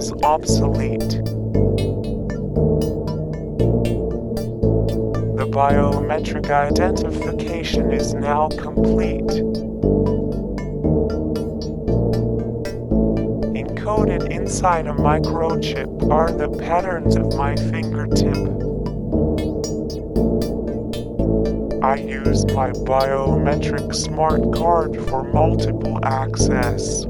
is obsolete. The biometric identification is now complete. Encoded inside a microchip are the patterns of my fingertip. I use my biometric smart card for multiple access.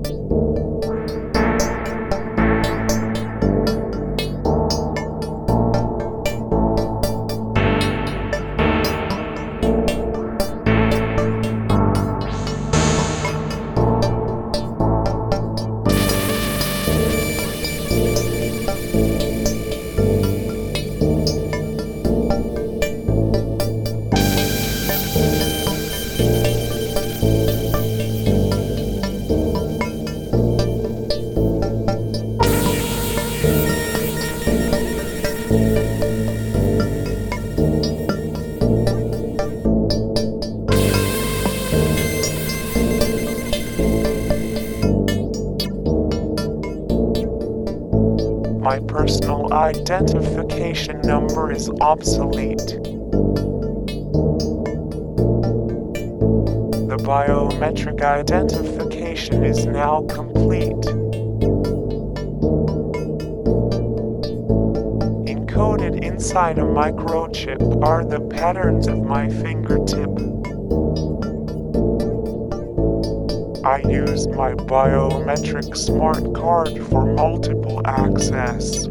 Identification number is obsolete. The biometric identification is now complete. Encoded inside a microchip are the patterns of my fingertip. I use my biometric smart card for multiple access.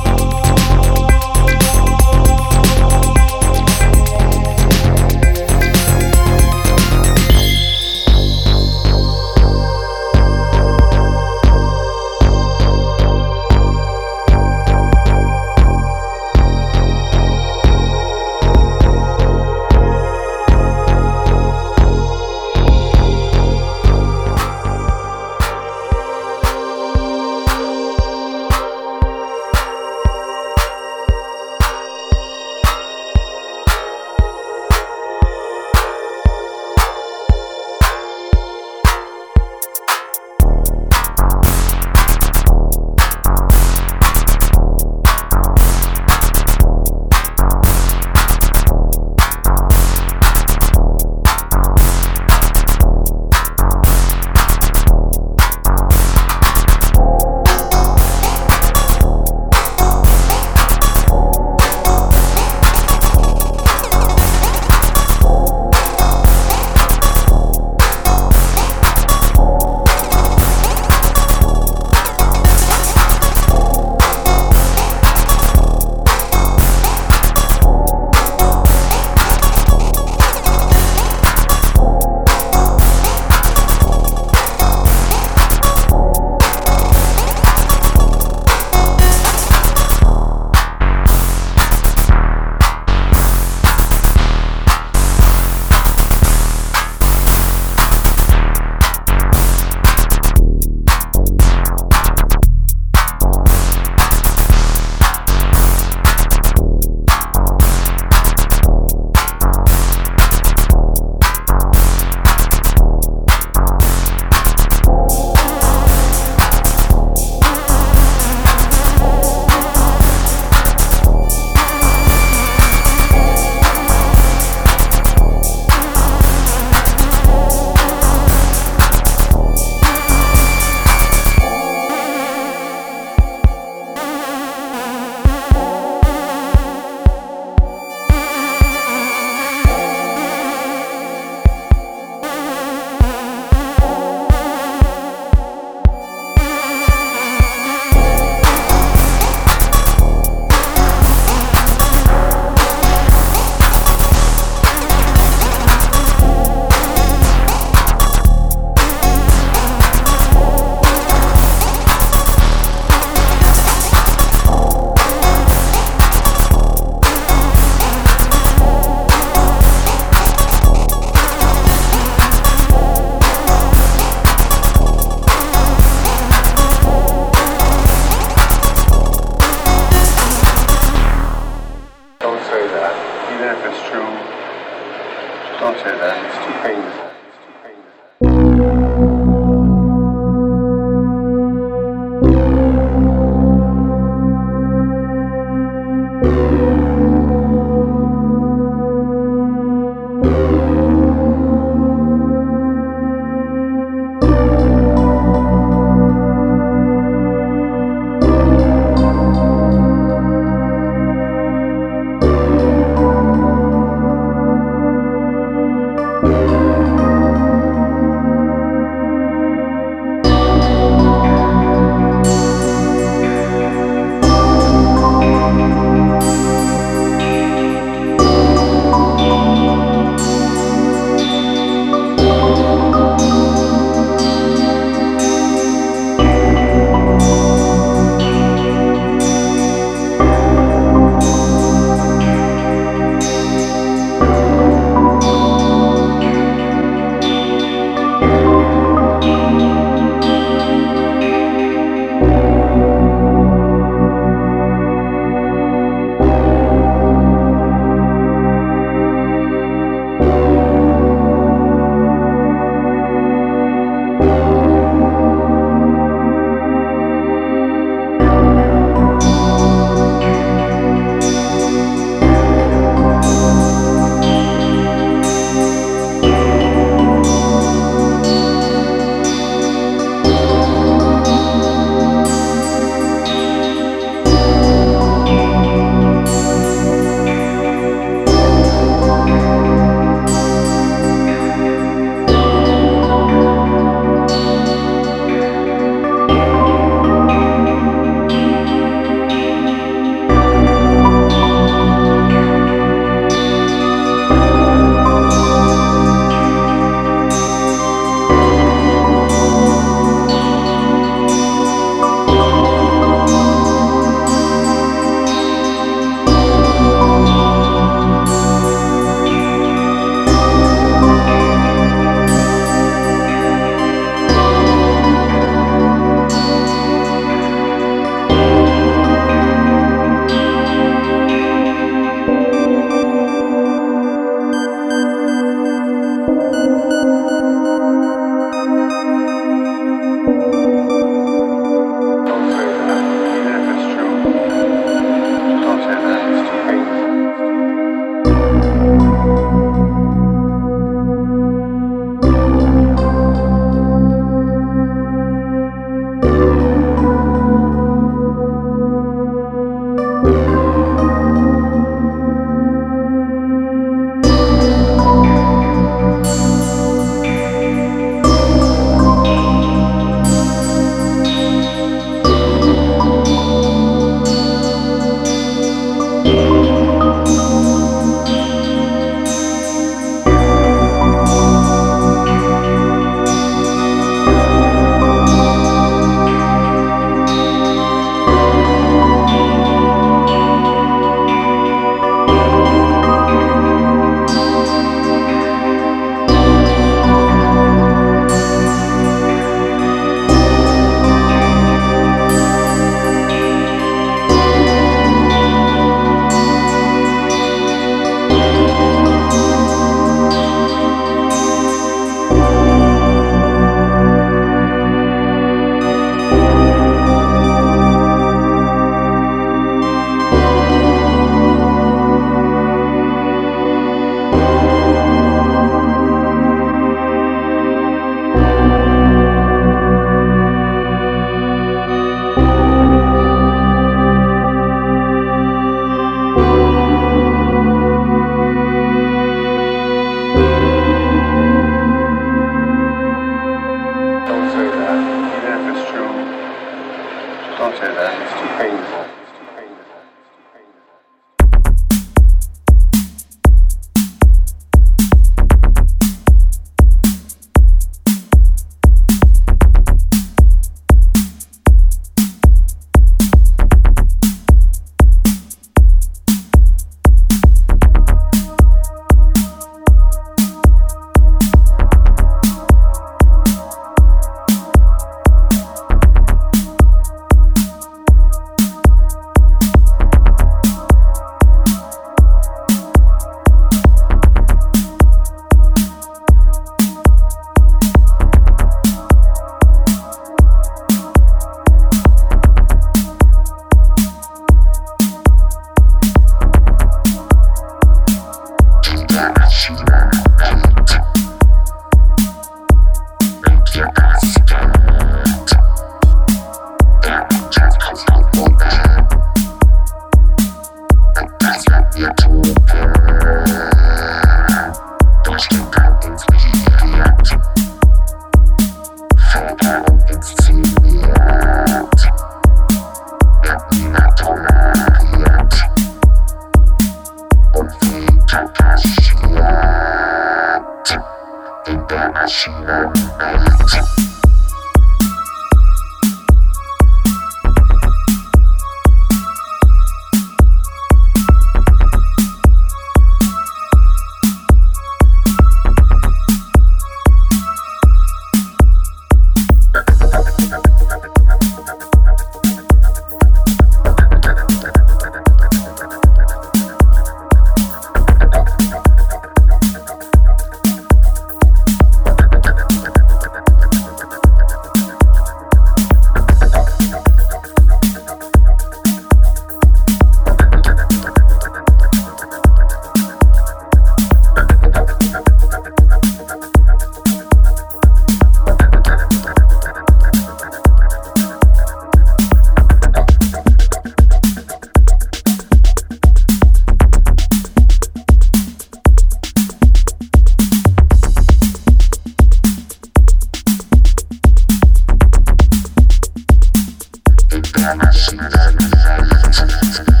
I see that.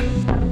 man.